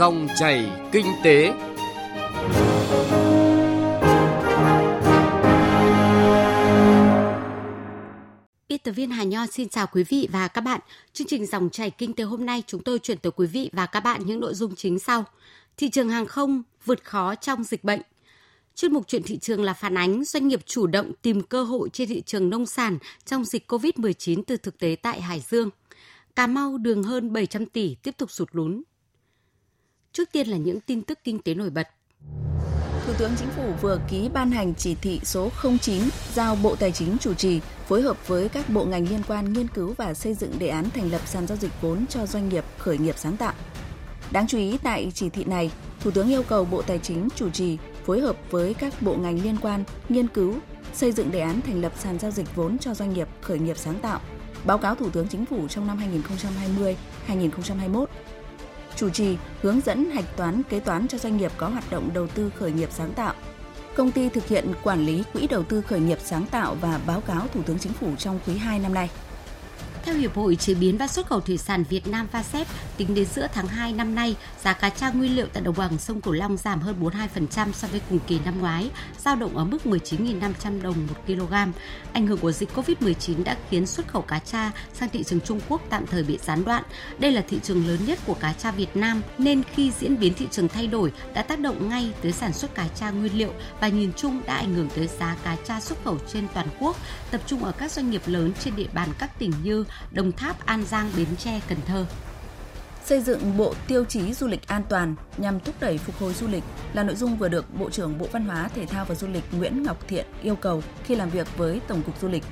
Dòng chảy kinh tế. Biên tập viên Hà Nho xin chào quý vị và các bạn. Chương trình Dòng chảy kinh tế hôm nay chúng tôi chuyển tới quý vị và các bạn những nội dung chính sau. Thị trường hàng không vượt khó trong dịch bệnh. Chuyên mục chuyện thị trường là phản ánh doanh nghiệp chủ động tìm cơ hội trên thị trường nông sản trong dịch COVID-19 từ thực tế tại Hải Dương. Cà Mau đường hơn 700 tỷ tiếp tục sụt lún. Trước tiên là những tin tức kinh tế nổi bật. Thủ tướng Chính phủ vừa ký ban hành chỉ thị số 09 giao Bộ Tài chính chủ trì phối hợp với các bộ ngành liên quan nghiên cứu và xây dựng đề án thành lập sàn giao dịch vốn cho doanh nghiệp khởi nghiệp sáng tạo. Đáng chú ý tại chỉ thị này, Thủ tướng yêu cầu Bộ Tài chính chủ trì phối hợp với các bộ ngành liên quan nghiên cứu, xây dựng đề án thành lập sàn giao dịch vốn cho doanh nghiệp khởi nghiệp sáng tạo, báo cáo Thủ tướng Chính phủ trong năm 2020-2021 chủ trì, hướng dẫn hạch toán kế toán cho doanh nghiệp có hoạt động đầu tư khởi nghiệp sáng tạo. Công ty thực hiện quản lý quỹ đầu tư khởi nghiệp sáng tạo và báo cáo Thủ tướng Chính phủ trong quý 2 năm nay. Theo Hiệp hội Chế biến và Xuất khẩu Thủy sản Việt Nam VASEP, tính đến giữa tháng 2 năm nay, giá cá tra nguyên liệu tại đồng bằng sông Cửu Long giảm hơn 42% so với cùng kỳ năm ngoái, dao động ở mức 19.500 đồng một kg. Ảnh hưởng của dịch COVID-19 đã khiến xuất khẩu cá tra sang thị trường Trung Quốc tạm thời bị gián đoạn. Đây là thị trường lớn nhất của cá tra Việt Nam, nên khi diễn biến thị trường thay đổi đã tác động ngay tới sản xuất cá tra nguyên liệu và nhìn chung đã ảnh hưởng tới giá cá tra xuất khẩu trên toàn quốc, tập trung ở các doanh nghiệp lớn trên địa bàn các tỉnh như Đồng Tháp, An Giang, Bến Tre, Cần Thơ. Xây dựng bộ tiêu chí du lịch an toàn nhằm thúc đẩy phục hồi du lịch là nội dung vừa được Bộ trưởng Bộ Văn hóa, Thể thao và Du lịch Nguyễn Ngọc Thiện yêu cầu khi làm việc với Tổng cục Du lịch.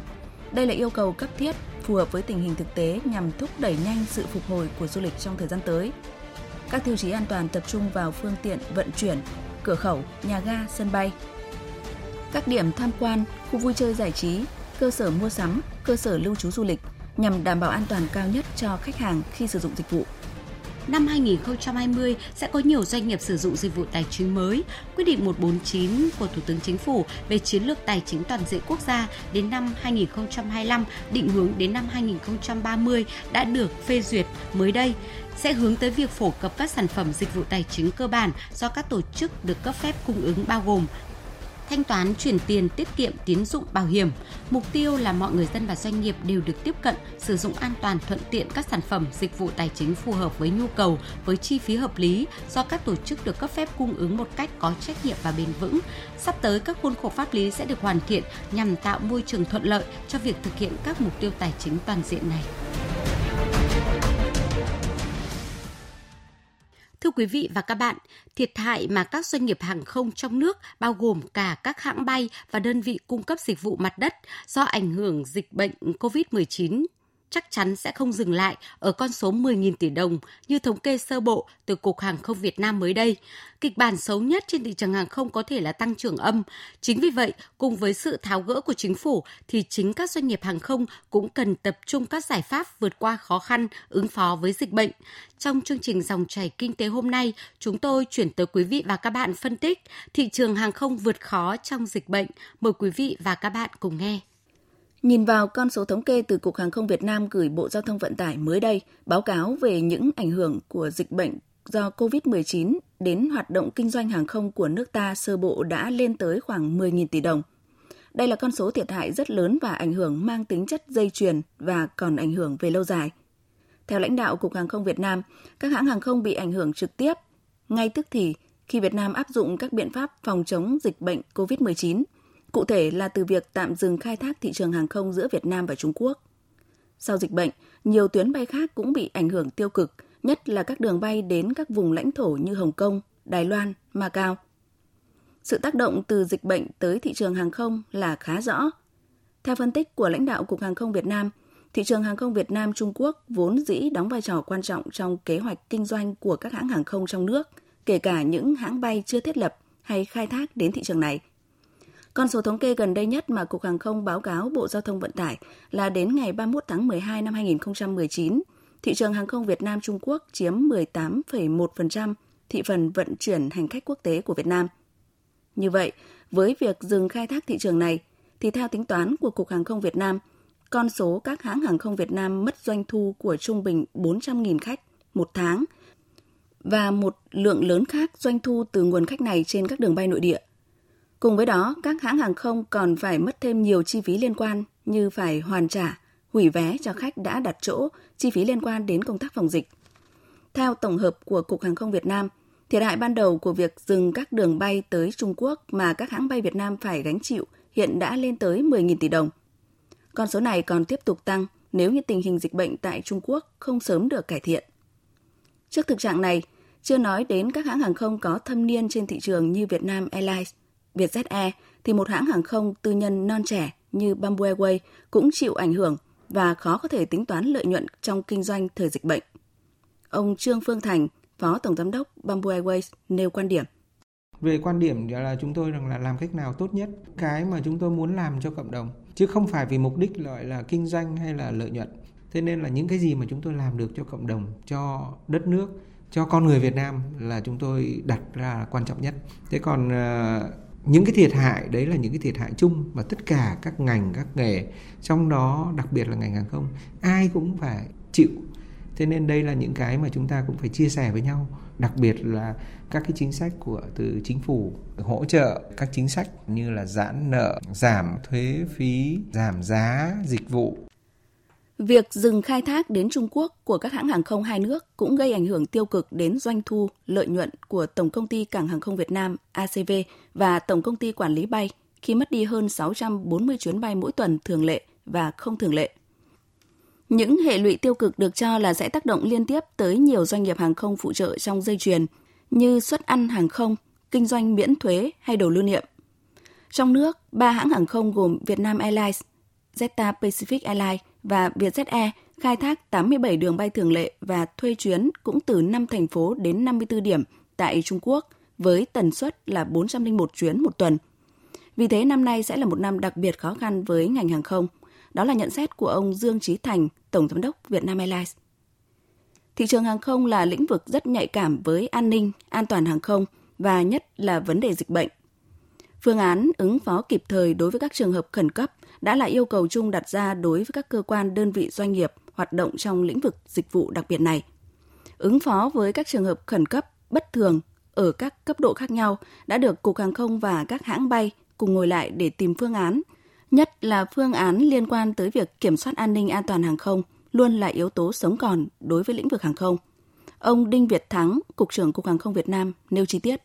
Đây là yêu cầu cấp thiết phù hợp với tình hình thực tế nhằm thúc đẩy nhanh sự phục hồi của du lịch trong thời gian tới. Các tiêu chí an toàn tập trung vào phương tiện vận chuyển, cửa khẩu, nhà ga, sân bay. Các điểm tham quan, khu vui chơi giải trí, cơ sở mua sắm, cơ sở lưu trú du lịch – nhằm đảm bảo an toàn cao nhất cho khách hàng khi sử dụng dịch vụ. Năm 2020 sẽ có nhiều doanh nghiệp sử dụng dịch vụ tài chính mới. Quyết định 149 của Thủ tướng Chính phủ về chiến lược tài chính toàn diện quốc gia đến năm 2025, định hướng đến năm 2030 đã được phê duyệt mới đây sẽ hướng tới việc phổ cập các sản phẩm dịch vụ tài chính cơ bản do các tổ chức được cấp phép cung ứng bao gồm thanh toán chuyển tiền tiết kiệm tín dụng bảo hiểm. Mục tiêu là mọi người dân và doanh nghiệp đều được tiếp cận, sử dụng an toàn thuận tiện các sản phẩm dịch vụ tài chính phù hợp với nhu cầu với chi phí hợp lý do các tổ chức được cấp phép cung ứng một cách có trách nhiệm và bền vững. Sắp tới các khuôn khổ pháp lý sẽ được hoàn thiện nhằm tạo môi trường thuận lợi cho việc thực hiện các mục tiêu tài chính toàn diện này. Thưa quý vị và các bạn, thiệt hại mà các doanh nghiệp hàng không trong nước bao gồm cả các hãng bay và đơn vị cung cấp dịch vụ mặt đất do ảnh hưởng dịch bệnh COVID-19 chắc chắn sẽ không dừng lại ở con số 10.000 tỷ đồng như thống kê sơ bộ từ Cục Hàng không Việt Nam mới đây. Kịch bản xấu nhất trên thị trường hàng không có thể là tăng trưởng âm. Chính vì vậy, cùng với sự tháo gỡ của chính phủ thì chính các doanh nghiệp hàng không cũng cần tập trung các giải pháp vượt qua khó khăn, ứng phó với dịch bệnh. Trong chương trình dòng chảy kinh tế hôm nay, chúng tôi chuyển tới quý vị và các bạn phân tích thị trường hàng không vượt khó trong dịch bệnh. Mời quý vị và các bạn cùng nghe. Nhìn vào con số thống kê từ Cục Hàng không Việt Nam gửi Bộ Giao thông Vận tải mới đây, báo cáo về những ảnh hưởng của dịch bệnh do COVID-19 đến hoạt động kinh doanh hàng không của nước ta sơ bộ đã lên tới khoảng 10.000 tỷ đồng. Đây là con số thiệt hại rất lớn và ảnh hưởng mang tính chất dây chuyền và còn ảnh hưởng về lâu dài. Theo lãnh đạo Cục Hàng không Việt Nam, các hãng hàng không bị ảnh hưởng trực tiếp ngay tức thì khi Việt Nam áp dụng các biện pháp phòng chống dịch bệnh COVID-19 – Cụ thể là từ việc tạm dừng khai thác thị trường hàng không giữa Việt Nam và Trung Quốc. Sau dịch bệnh, nhiều tuyến bay khác cũng bị ảnh hưởng tiêu cực, nhất là các đường bay đến các vùng lãnh thổ như Hồng Kông, Đài Loan, Macau. Sự tác động từ dịch bệnh tới thị trường hàng không là khá rõ. Theo phân tích của lãnh đạo Cục Hàng không Việt Nam, thị trường hàng không Việt Nam Trung Quốc vốn dĩ đóng vai trò quan trọng trong kế hoạch kinh doanh của các hãng hàng không trong nước, kể cả những hãng bay chưa thiết lập hay khai thác đến thị trường này. Con số thống kê gần đây nhất mà Cục Hàng không báo cáo Bộ Giao thông Vận tải là đến ngày 31 tháng 12 năm 2019, thị trường hàng không Việt Nam Trung Quốc chiếm 18,1% thị phần vận chuyển hành khách quốc tế của Việt Nam. Như vậy, với việc dừng khai thác thị trường này, thì theo tính toán của Cục Hàng không Việt Nam, con số các hãng hàng không Việt Nam mất doanh thu của trung bình 400.000 khách một tháng và một lượng lớn khác doanh thu từ nguồn khách này trên các đường bay nội địa. Cùng với đó, các hãng hàng không còn phải mất thêm nhiều chi phí liên quan như phải hoàn trả, hủy vé cho khách đã đặt chỗ, chi phí liên quan đến công tác phòng dịch. Theo tổng hợp của Cục Hàng không Việt Nam, thiệt hại ban đầu của việc dừng các đường bay tới Trung Quốc mà các hãng bay Việt Nam phải gánh chịu hiện đã lên tới 10.000 tỷ đồng. Con số này còn tiếp tục tăng nếu như tình hình dịch bệnh tại Trung Quốc không sớm được cải thiện. Trước thực trạng này, chưa nói đến các hãng hàng không có thâm niên trên thị trường như Vietnam Airlines, Vietjet Air, thì một hãng hàng không tư nhân non trẻ như Bamboo Airways cũng chịu ảnh hưởng và khó có thể tính toán lợi nhuận trong kinh doanh thời dịch bệnh. Ông Trương Phương Thành, Phó Tổng Giám đốc Bamboo Airways nêu quan điểm. Về quan điểm là chúng tôi rằng là làm cách nào tốt nhất, cái mà chúng tôi muốn làm cho cộng đồng, chứ không phải vì mục đích gọi là kinh doanh hay là lợi nhuận. Thế nên là những cái gì mà chúng tôi làm được cho cộng đồng, cho đất nước, cho con người Việt Nam là chúng tôi đặt ra là quan trọng nhất. Thế còn ờ, những cái thiệt hại đấy là những cái thiệt hại chung mà tất cả các ngành các nghề trong đó đặc biệt là ngành hàng không ai cũng phải chịu. Thế nên đây là những cái mà chúng ta cũng phải chia sẻ với nhau đặc biệt là các cái chính sách của từ chính phủ hỗ trợ các chính sách như là giãn nợ giảm thuế phí giảm giá dịch vụ. Việc dừng khai thác đến Trung Quốc của các hãng hàng không hai nước cũng gây ảnh hưởng tiêu cực đến doanh thu, lợi nhuận của Tổng công ty Cảng hàng không Việt Nam ACV và Tổng công ty Quản lý bay khi mất đi hơn 640 chuyến bay mỗi tuần thường lệ và không thường lệ. Những hệ lụy tiêu cực được cho là sẽ tác động liên tiếp tới nhiều doanh nghiệp hàng không phụ trợ trong dây chuyền như xuất ăn hàng không, kinh doanh miễn thuế hay đồ lưu niệm. Trong nước, ba hãng hàng không gồm Vietnam Airlines, Zeta Pacific Airlines và Vietjet Air khai thác 87 đường bay thường lệ và thuê chuyến cũng từ 5 thành phố đến 54 điểm tại Trung Quốc với tần suất là 401 chuyến một tuần. Vì thế năm nay sẽ là một năm đặc biệt khó khăn với ngành hàng không. Đó là nhận xét của ông Dương Trí Thành, Tổng Giám đốc Vietnam Airlines. Thị trường hàng không là lĩnh vực rất nhạy cảm với an ninh, an toàn hàng không và nhất là vấn đề dịch bệnh. Phương án ứng phó kịp thời đối với các trường hợp khẩn cấp đã là yêu cầu chung đặt ra đối với các cơ quan đơn vị doanh nghiệp hoạt động trong lĩnh vực dịch vụ đặc biệt này. Ứng phó với các trường hợp khẩn cấp, bất thường ở các cấp độ khác nhau đã được Cục Hàng không và các hãng bay cùng ngồi lại để tìm phương án, nhất là phương án liên quan tới việc kiểm soát an ninh an toàn hàng không luôn là yếu tố sống còn đối với lĩnh vực hàng không. Ông Đinh Việt Thắng, Cục trưởng Cục Hàng không Việt Nam nêu chi tiết.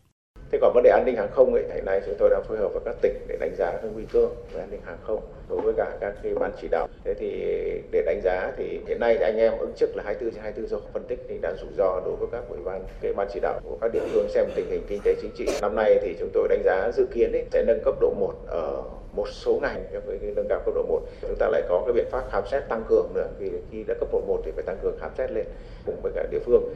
Thế còn vấn đề an ninh hàng không ấy, hiện nay chúng tôi đang phối hợp với các tỉnh để đánh giá các nguy cơ về an ninh hàng không đối với cả các cái ban chỉ đạo. Thế thì để đánh giá thì hiện nay thì anh em ứng trực là 24 trên 24 giờ phân tích thì đã rủi ro đối với các ủy ban cái ban chỉ đạo của các địa phương xem tình hình kinh tế chính trị. Năm nay thì chúng tôi đánh giá dự kiến ấy, sẽ nâng cấp độ 1 ở một số ngành với cái nâng cao cấp độ 1 chúng ta lại có cái biện pháp khám xét tăng cường nữa vì khi đã cấp độ 1 thì phải tăng cường khám xét lên cùng với cả địa phương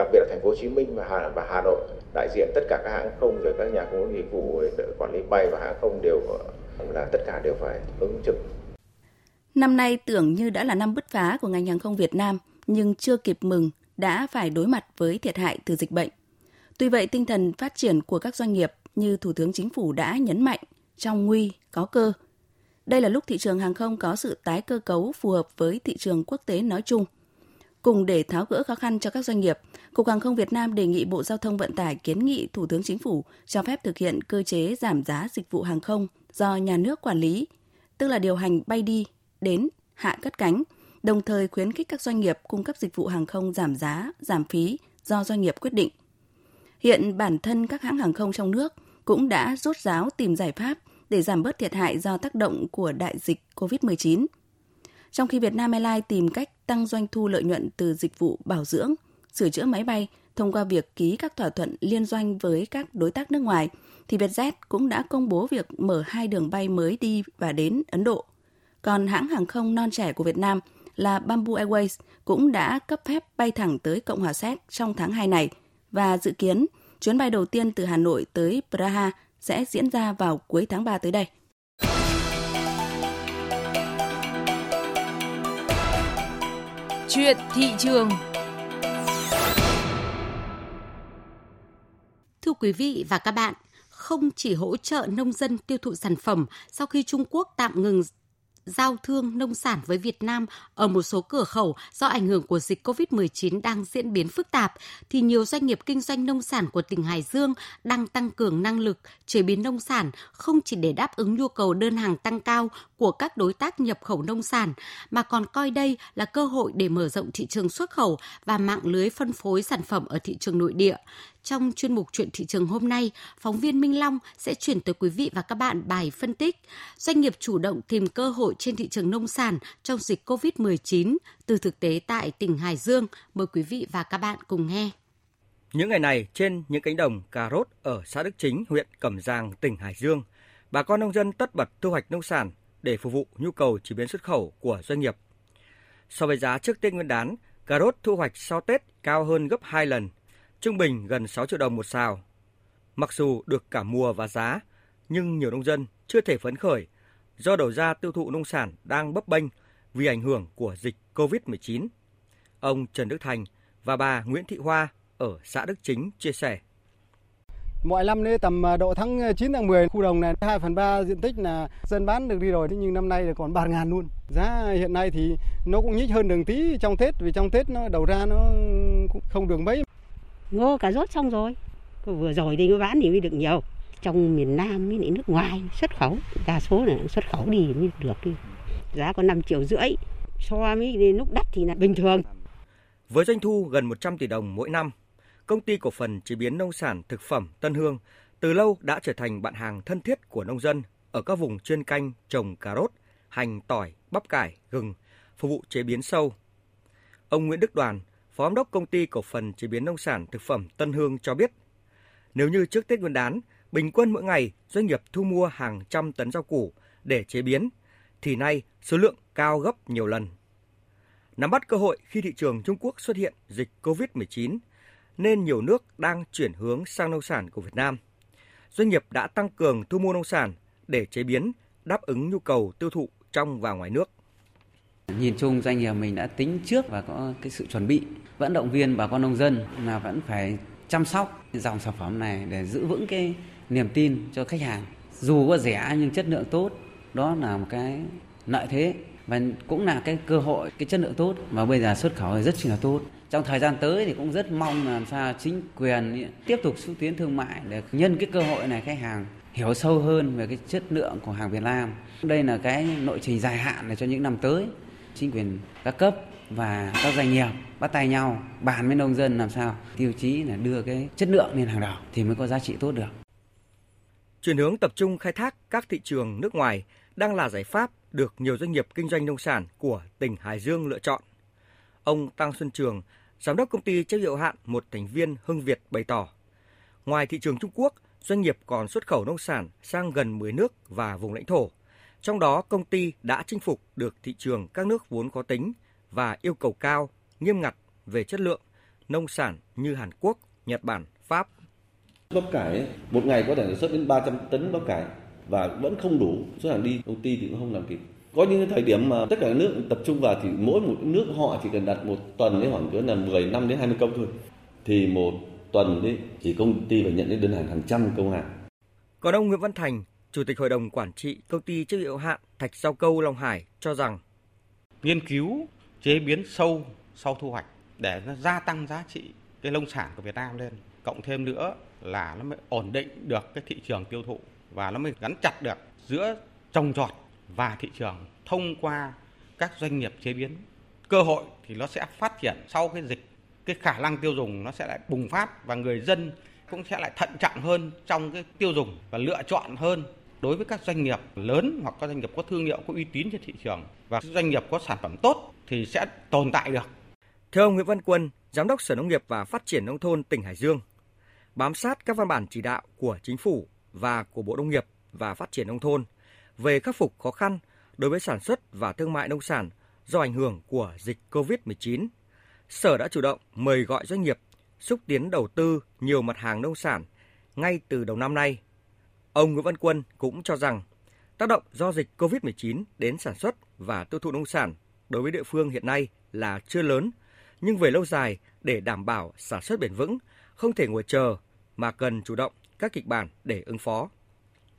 đặc biệt là thành phố Hồ Chí Minh và Hà, và Hà Nội đại diện tất cả các hãng không rồi các nhà cung ứng dịch vụ quản lý bay và hãng không đều là tất cả đều phải ứng trực. Năm nay tưởng như đã là năm bứt phá của ngành hàng không Việt Nam nhưng chưa kịp mừng đã phải đối mặt với thiệt hại từ dịch bệnh. Tuy vậy tinh thần phát triển của các doanh nghiệp như Thủ tướng Chính phủ đã nhấn mạnh trong nguy có cơ. Đây là lúc thị trường hàng không có sự tái cơ cấu phù hợp với thị trường quốc tế nói chung – Cùng để tháo gỡ khó khăn cho các doanh nghiệp, Cục Hàng không Việt Nam đề nghị Bộ Giao thông Vận tải kiến nghị Thủ tướng Chính phủ cho phép thực hiện cơ chế giảm giá dịch vụ hàng không do nhà nước quản lý, tức là điều hành bay đi, đến, hạ cất cánh, đồng thời khuyến khích các doanh nghiệp cung cấp dịch vụ hàng không giảm giá, giảm phí do doanh nghiệp quyết định. Hiện bản thân các hãng hàng không trong nước cũng đã rút ráo tìm giải pháp để giảm bớt thiệt hại do tác động của đại dịch COVID-19 trong khi Việt Nam Airlines tìm cách tăng doanh thu lợi nhuận từ dịch vụ bảo dưỡng, sửa chữa máy bay thông qua việc ký các thỏa thuận liên doanh với các đối tác nước ngoài, thì Vietjet cũng đã công bố việc mở hai đường bay mới đi và đến Ấn Độ. Còn hãng hàng không non trẻ của Việt Nam là Bamboo Airways cũng đã cấp phép bay thẳng tới Cộng hòa Séc trong tháng 2 này và dự kiến chuyến bay đầu tiên từ Hà Nội tới Praha sẽ diễn ra vào cuối tháng 3 tới đây. Chuyện thị trường. Thưa quý vị và các bạn, không chỉ hỗ trợ nông dân tiêu thụ sản phẩm sau khi Trung Quốc tạm ngừng giao thương nông sản với Việt Nam ở một số cửa khẩu do ảnh hưởng của dịch COVID-19 đang diễn biến phức tạp, thì nhiều doanh nghiệp kinh doanh nông sản của tỉnh Hải Dương đang tăng cường năng lực chế biến nông sản không chỉ để đáp ứng nhu cầu đơn hàng tăng cao của các đối tác nhập khẩu nông sản, mà còn coi đây là cơ hội để mở rộng thị trường xuất khẩu và mạng lưới phân phối sản phẩm ở thị trường nội địa. Trong chuyên mục Chuyện thị trường hôm nay, phóng viên Minh Long sẽ chuyển tới quý vị và các bạn bài phân tích doanh nghiệp chủ động tìm cơ hội trên thị trường nông sản trong dịch COVID-19 từ thực tế tại tỉnh Hải Dương. Mời quý vị và các bạn cùng nghe. Những ngày này, trên những cánh đồng cà rốt ở xã Đức Chính, huyện Cẩm Giang, tỉnh Hải Dương, bà con nông dân tất bật thu hoạch nông sản để phục vụ nhu cầu chế biến xuất khẩu của doanh nghiệp. So với giá trước Tết Nguyên đán, cà rốt thu hoạch sau Tết cao hơn gấp 2 lần – trung bình gần 6 triệu đồng một xào. Mặc dù được cả mùa và giá, nhưng nhiều nông dân chưa thể phấn khởi do đầu ra tiêu thụ nông sản đang bấp bênh vì ảnh hưởng của dịch COVID-19. Ông Trần Đức Thành và bà Nguyễn Thị Hoa ở xã Đức Chính chia sẻ. Mọi năm nay tầm à, độ tháng à, 9 tháng 10 khu đồng này 2 phần 3 diện tích là dân bán được đi rồi nhưng năm nay là còn 3 ngàn luôn. Giá hiện nay thì nó cũng nhích hơn đường tí trong Tết vì trong Tết nó đầu ra nó cũng không được mấy ngô cà rốt xong rồi. Vừa rồi thì bán thì mới được nhiều. Trong miền Nam với nước ngoài xuất khẩu đa số là xuất khẩu đi mới được đi giá có 5 triệu rưỡi so với lúc đắt thì là bình thường. Với doanh thu gần 100 tỷ đồng mỗi năm công ty cổ phần chế biến nông sản thực phẩm Tân Hương từ lâu đã trở thành bạn hàng thân thiết của nông dân ở các vùng chuyên canh trồng cà rốt, hành, tỏi, bắp cải, gừng, phục vụ chế biến sâu. Ông Nguyễn Đức Đoàn, Phó Giám đốc Công ty Cổ phần Chế biến Nông sản Thực phẩm Tân Hương cho biết, nếu như trước Tết Nguyên đán, bình quân mỗi ngày doanh nghiệp thu mua hàng trăm tấn rau củ để chế biến, thì nay số lượng cao gấp nhiều lần. Nắm bắt cơ hội khi thị trường Trung Quốc xuất hiện dịch COVID-19, nên nhiều nước đang chuyển hướng sang nông sản của Việt Nam. Doanh nghiệp đã tăng cường thu mua nông sản để chế biến, đáp ứng nhu cầu tiêu thụ trong và ngoài nước. Nhìn chung doanh nghiệp mình đã tính trước và có cái sự chuẩn bị, vẫn động viên bà con nông dân là vẫn phải chăm sóc dòng sản phẩm này để giữ vững cái niềm tin cho khách hàng. Dù có rẻ nhưng chất lượng tốt, đó là một cái lợi thế và cũng là cái cơ hội, cái chất lượng tốt và bây giờ xuất khẩu rất là tốt. Trong thời gian tới thì cũng rất mong làm sao chính quyền tiếp tục xúc tiến thương mại để nhân cái cơ hội này khách hàng hiểu sâu hơn về cái chất lượng của hàng Việt Nam. Đây là cái nội trình dài hạn để cho những năm tới chính quyền các cấp và các doanh nghiệp bắt tay nhau bàn với nông dân làm sao tiêu chí là đưa cái chất lượng lên hàng đầu thì mới có giá trị tốt được. Chuyển hướng tập trung khai thác các thị trường nước ngoài đang là giải pháp được nhiều doanh nghiệp kinh doanh nông sản của tỉnh Hải Dương lựa chọn. Ông Tăng Xuân Trường, giám đốc công ty trách nhiệm hạn một thành viên Hưng Việt bày tỏ, ngoài thị trường Trung Quốc, doanh nghiệp còn xuất khẩu nông sản sang gần 10 nước và vùng lãnh thổ. Trong đó, công ty đã chinh phục được thị trường các nước vốn có tính và yêu cầu cao, nghiêm ngặt về chất lượng nông sản như Hàn Quốc, Nhật Bản, Pháp. Bắp cải một ngày có thể xuất đến 300 tấn bắp cải và vẫn không đủ số hàng đi công ty thì cũng không làm kịp. Có những thời điểm mà tất cả các nước tập trung vào thì mỗi một nước họ chỉ cần đặt một tuần đến khoảng cỡ là 10 năm đến 20 công thôi. Thì một tuần đấy thì công ty phải nhận đến đơn hàng hàng trăm công hàng. Còn ông Nguyễn Văn Thành, Chủ tịch Hội đồng Quản trị Công ty trách nhiệm hữu hạn Thạch Giao Câu Long Hải cho rằng nghiên cứu chế biến sâu sau thu hoạch để nó gia tăng giá trị cái nông sản của Việt Nam lên. Cộng thêm nữa là nó mới ổn định được cái thị trường tiêu thụ và nó mới gắn chặt được giữa trồng trọt và thị trường thông qua các doanh nghiệp chế biến. Cơ hội thì nó sẽ phát triển sau cái dịch, cái khả năng tiêu dùng nó sẽ lại bùng phát và người dân cũng sẽ lại thận trọng hơn trong cái tiêu dùng và lựa chọn hơn đối với các doanh nghiệp lớn hoặc các doanh nghiệp có thương hiệu có uy tín trên thị trường và doanh nghiệp có sản phẩm tốt thì sẽ tồn tại được. Theo ông Nguyễn Văn Quân, Giám đốc Sở Nông nghiệp và Phát triển Nông thôn tỉnh Hải Dương, bám sát các văn bản chỉ đạo của Chính phủ và của Bộ Nông nghiệp và Phát triển Nông thôn về khắc phục khó khăn đối với sản xuất và thương mại nông sản do ảnh hưởng của dịch COVID-19, Sở đã chủ động mời gọi doanh nghiệp xúc tiến đầu tư nhiều mặt hàng nông sản ngay từ đầu năm nay Ông Nguyễn Văn Quân cũng cho rằng tác động do dịch COVID-19 đến sản xuất và tiêu thụ nông sản đối với địa phương hiện nay là chưa lớn, nhưng về lâu dài để đảm bảo sản xuất bền vững, không thể ngồi chờ mà cần chủ động các kịch bản để ứng phó.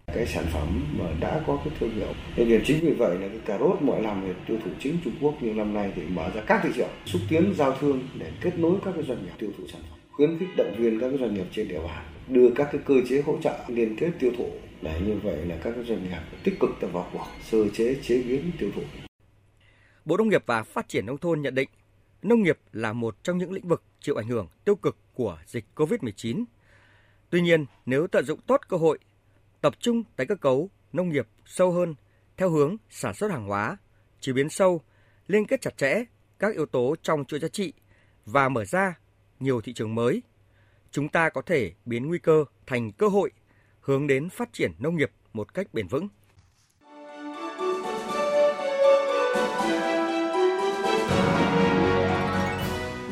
cái sản phẩm mà đã có cái thương hiệu. Nên chính vì vậy là cái cà rốt mọi năm thì tiêu thụ chính Trung Quốc nhưng năm nay thì mở ra các thị trường xúc tiến giao thương để kết nối các cái doanh nghiệp tiêu thụ sản phẩm, khuyến khích động viên các cái doanh nghiệp trên địa bàn đưa các cái cơ chế hỗ trợ liên kết tiêu thụ để như vậy là các doanh nghiệp tích cực tập vào cuộc sơ chế chế biến tiêu thụ. Bộ Nông nghiệp và Phát triển nông thôn nhận định nông nghiệp là một trong những lĩnh vực chịu ảnh hưởng tiêu cực của dịch COVID-19. Tuy nhiên, nếu tận dụng tốt cơ hội, tập trung tái cơ cấu nông nghiệp sâu hơn theo hướng sản xuất hàng hóa, chế biến sâu, liên kết chặt chẽ các yếu tố trong chuỗi giá trị và mở ra nhiều thị trường mới, chúng ta có thể biến nguy cơ thành cơ hội hướng đến phát triển nông nghiệp một cách bền vững.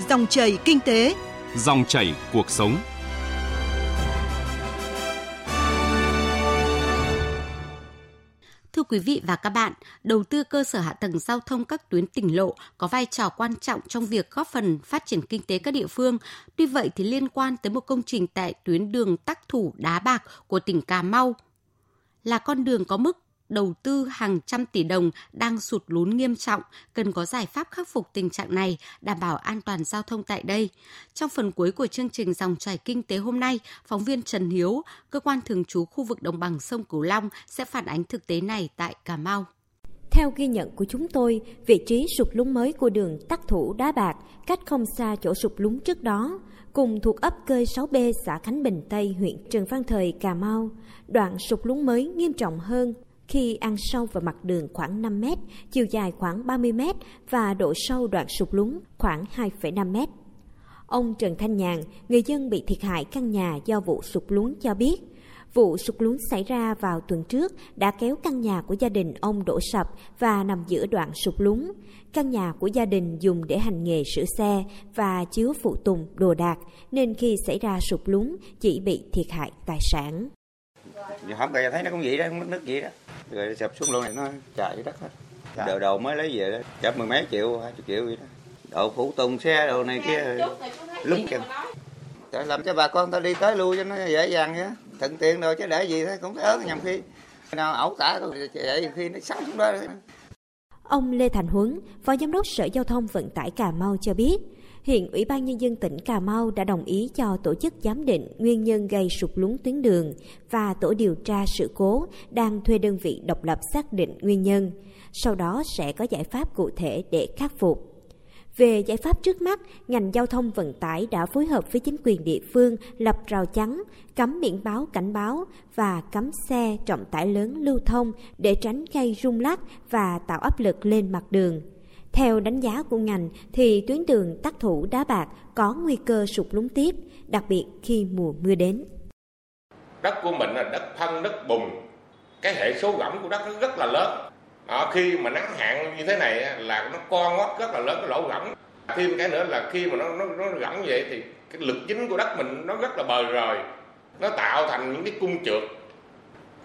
Dòng chảy kinh tế, dòng chảy cuộc sống. Quý vị và các bạn, đầu tư cơ sở hạ tầng giao thông các tuyến tỉnh lộ có vai trò quan trọng trong việc góp phần phát triển kinh tế các địa phương. Tuy vậy thì liên quan tới một công trình tại tuyến đường Tắc Thủ Đá Bạc của tỉnh Cà Mau là con đường có mức đầu tư hàng trăm tỷ đồng đang sụt lún nghiêm trọng, cần có giải pháp khắc phục tình trạng này, đảm bảo an toàn giao thông tại đây. Trong phần cuối của chương trình Dòng chảy kinh tế hôm nay, phóng viên Trần Hiếu, cơ quan thường trú khu vực đồng bằng sông Cửu Long sẽ phản ánh thực tế này tại Cà Mau. Theo ghi nhận của chúng tôi, vị trí sụt lún mới của đường Tắc Thủ Đá Bạc cách không xa chỗ sụt lún trước đó, cùng thuộc ấp Cơi 6B xã Khánh Bình Tây, huyện Trần Văn Thời, Cà Mau. Đoạn sụt lún mới nghiêm trọng hơn khi ăn sâu vào mặt đường khoảng 5 mét, chiều dài khoảng 30 mét và độ sâu đoạn sụt lún khoảng 2,5 mét. Ông Trần Thanh Nhàn, người dân bị thiệt hại căn nhà do vụ sụt lún cho biết, vụ sụt lún xảy ra vào tuần trước đã kéo căn nhà của gia đình ông đổ sập và nằm giữa đoạn sụt lún. Căn nhà của gia đình dùng để hành nghề sửa xe và chứa phụ tùng đồ đạc, nên khi xảy ra sụt lún chỉ bị thiệt hại tài sản. Hôm nay thấy nó cũng vậy đó, mất nước vậy đó rồi sập xuống luôn này nó chạy đất hết. Dạ. đầu đầu mới lấy về đó. Chấp mười mấy triệu hai chục triệu vậy đó. Độ phụ tùng xe đồ này kia. lúc kìa. để làm cho bà con ta đi tới lui cho nó dễ dàng nhé thuận tiện rồi chứ để gì thế cũng ớn nhầm khi. Nào ẩu tả vậy khi nó sắm xuống đó. Ông Lê Thành Huấn, Phó Giám đốc Sở Giao thông Vận tải Cà Mau cho biết, Hiện Ủy ban Nhân dân tỉnh Cà Mau đã đồng ý cho tổ chức giám định nguyên nhân gây sụt lún tuyến đường và tổ điều tra sự cố đang thuê đơn vị độc lập xác định nguyên nhân. Sau đó sẽ có giải pháp cụ thể để khắc phục. Về giải pháp trước mắt, ngành giao thông vận tải đã phối hợp với chính quyền địa phương lập rào chắn, cấm biển báo cảnh báo và cấm xe trọng tải lớn lưu thông để tránh gây rung lắc và tạo áp lực lên mặt đường. Theo đánh giá của ngành thì tuyến đường tắc thủ đá bạc có nguy cơ sụt lún tiếp, đặc biệt khi mùa mưa đến. Đất của mình là đất phân, đất bùn, cái hệ số gẫm của đất nó rất là lớn. Đó, khi mà nắng hạn như thế này là nó co ngót rất là lớn cái lỗ gẫm. Thêm cái nữa là khi mà nó nó, nó gẫm vậy thì cái lực chính của đất mình nó rất là bờ rời, nó tạo thành những cái cung trượt.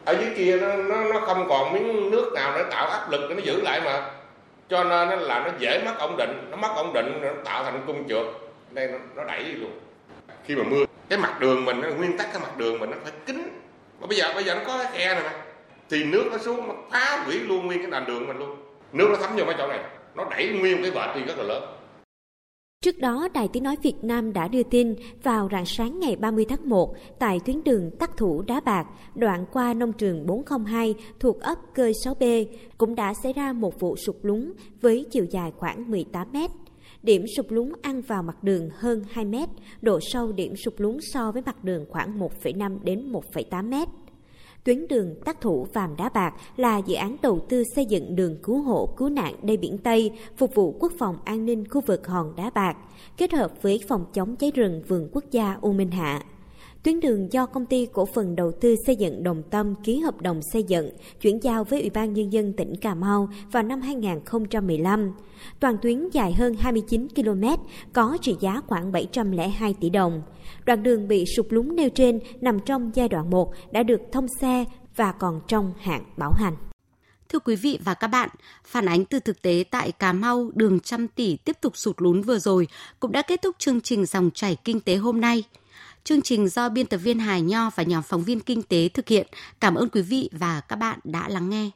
Ở dưới kia nó nó, nó không còn miếng nước nào để tạo áp lực để nó giữ lại mà cho nên là nó dễ mất ổn định nó mất ổn định nó tạo thành cung trượt. Đây nó, nó đẩy đi luôn. Khi mà mưa cái mặt đường mình nguyên tắc cái mặt đường mình nó phải kín. Mà bây giờ bây giờ nó có cái khe này mà thì nước nó xuống nó phá hủy luôn nguyên cái nền đường mình luôn. Nước nó thấm vô mấy chỗ này nó đẩy nguyên cái vệt đi rất là lớn Trước đó, Đài Tiếng Nói Việt Nam đã đưa tin vào rạng sáng ngày 30 tháng 1 tại tuyến đường Tắc Thủ Đá Bạc, đoạn qua nông trường 402 thuộc ấp Cơi 6B, cũng đã xảy ra một vụ sụt lún với chiều dài khoảng 18 mét. Điểm sụp lún ăn vào mặt đường hơn 2 mét, độ sâu điểm sụp lún so với mặt đường khoảng 1,5 đến 1,8 mét. Tuyến đường Tác Thủ Vàm Đá Bạc là dự án đầu tư xây dựng đường cứu hộ cứu nạn đê biển Tây phục vụ quốc phòng an ninh khu vực Hòn Đá Bạc, kết hợp với phòng chống cháy rừng vườn quốc gia U Minh Hạ. Tuyến đường do công ty cổ phần đầu tư xây dựng Đồng Tâm ký hợp đồng xây dựng, chuyển giao với Ủy ban Nhân dân tỉnh Cà Mau vào năm 2015. Toàn tuyến dài hơn 29 km, có trị giá khoảng 702 tỷ đồng. Đoạn đường bị sụt lún nêu trên nằm trong giai đoạn 1 đã được thông xe và còn trong hạn bảo hành. Thưa quý vị và các bạn, phản ánh từ thực tế tại Cà Mau, đường trăm tỷ tiếp tục sụt lún vừa rồi cũng đã kết thúc chương trình dòng chảy kinh tế hôm nay. Chương trình do biên tập viên Hải Nho và nhóm phóng viên kinh tế thực hiện. Cảm ơn quý vị và các bạn đã lắng nghe.